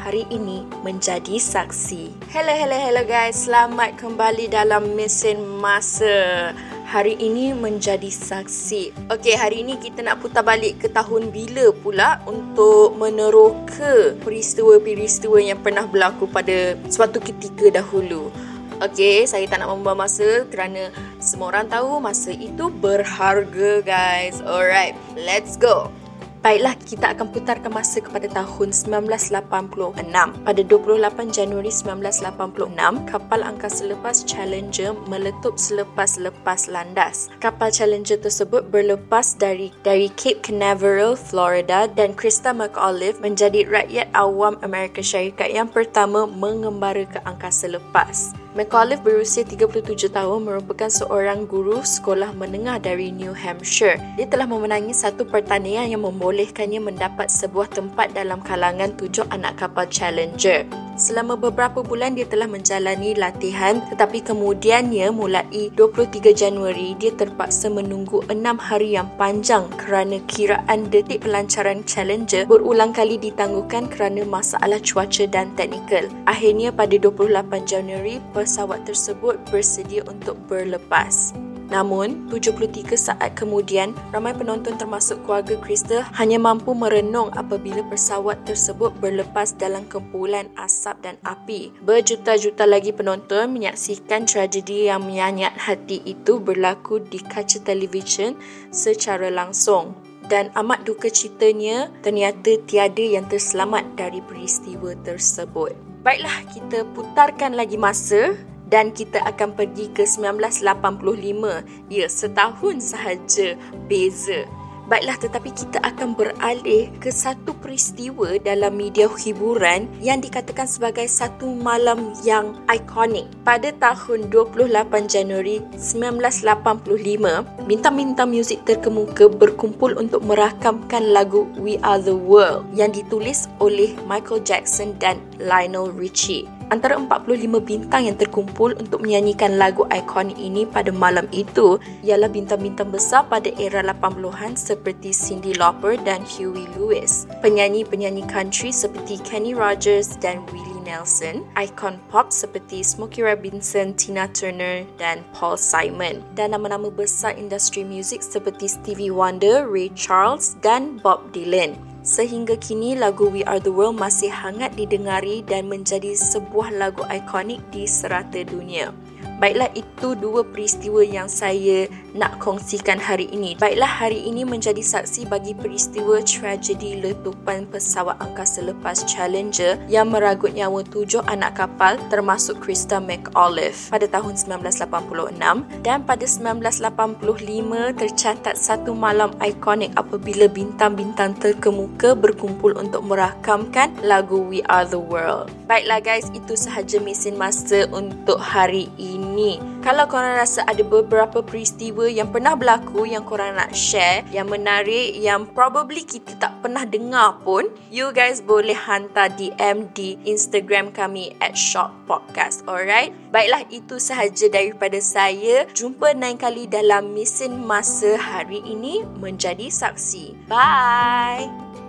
hari ini menjadi saksi. Hello, hello, hello guys. Selamat kembali dalam mesin masa. Hari ini menjadi saksi. Okey, hari ini kita nak putar balik ke tahun bila pula untuk meneroka peristiwa-peristiwa yang pernah berlaku pada suatu ketika dahulu. Okey, saya tak nak membuang masa kerana semua orang tahu masa itu berharga guys. Alright, let's go. Baiklah, kita akan putarkan masa kepada tahun 1986. Pada 28 Januari 1986, kapal angkasa lepas Challenger meletup selepas-lepas landas. Kapal Challenger tersebut berlepas dari dari Cape Canaveral, Florida dan Krista McAuliffe menjadi rakyat awam Amerika Syarikat yang pertama mengembara ke angkasa lepas. McAuliffe berusia 37 tahun merupakan seorang guru sekolah menengah dari New Hampshire. Dia telah memenangi satu pertandingan yang membolehkannya mendapat sebuah tempat dalam kalangan tujuh anak kapal Challenger. Selama beberapa bulan dia telah menjalani latihan tetapi kemudiannya mulai 23 Januari dia terpaksa menunggu 6 hari yang panjang kerana kiraan detik pelancaran Challenger berulang kali ditangguhkan kerana masalah cuaca dan teknikal. Akhirnya pada 28 Januari pesawat tersebut bersedia untuk berlepas. Namun, 73 saat kemudian, ramai penonton termasuk keluarga Krista hanya mampu merenung apabila pesawat tersebut berlepas dalam kumpulan asap dan api. Berjuta-juta lagi penonton menyaksikan tragedi yang menyanyat hati itu berlaku di kaca televisyen secara langsung. Dan amat duka citanya, ternyata tiada yang terselamat dari peristiwa tersebut. Baiklah, kita putarkan lagi masa dan kita akan pergi ke 1985. Ya, setahun sahaja beza. Baiklah, tetapi kita akan beralih ke satu peristiwa dalam media hiburan yang dikatakan sebagai satu malam yang ikonik. Pada tahun 28 Januari 1985, bintang-bintang muzik terkemuka berkumpul untuk merakamkan lagu We Are The World yang ditulis oleh Michael Jackson dan Lionel Richie. Antara 45 bintang yang terkumpul untuk menyanyikan lagu ikonik ini pada malam itu ialah bintang-bintang besar pada era 80-an seperti Cyndi Lauper dan Huey Lewis. Penyanyi-penyanyi country seperti Kenny Rogers dan Willie Nelson, ikon pop seperti Smokey Robinson, Tina Turner dan Paul Simon dan nama-nama besar industri muzik seperti Stevie Wonder, Ray Charles dan Bob Dylan. Sehingga kini lagu We Are The World masih hangat didengari dan menjadi sebuah lagu ikonik di serata dunia. Baiklah itu dua peristiwa yang saya nak kongsikan hari ini. Baiklah hari ini menjadi saksi bagi peristiwa tragedi letupan pesawat angkasa lepas Challenger yang meragut nyawa tujuh anak kapal termasuk Krista McAuliffe pada tahun 1986 dan pada 1985 tercatat satu malam ikonik apabila bintang-bintang terkemuka berkumpul untuk merakamkan lagu We Are The World. Baiklah guys, itu sahaja mesin masa untuk hari ini ini. Kalau korang rasa ada beberapa peristiwa yang pernah berlaku yang korang nak share, yang menarik, yang probably kita tak pernah dengar pun, you guys boleh hantar DM di Instagram kami at Short Podcast. Alright? Baiklah, itu sahaja daripada saya. Jumpa lain kali dalam mesin masa hari ini menjadi saksi. Bye!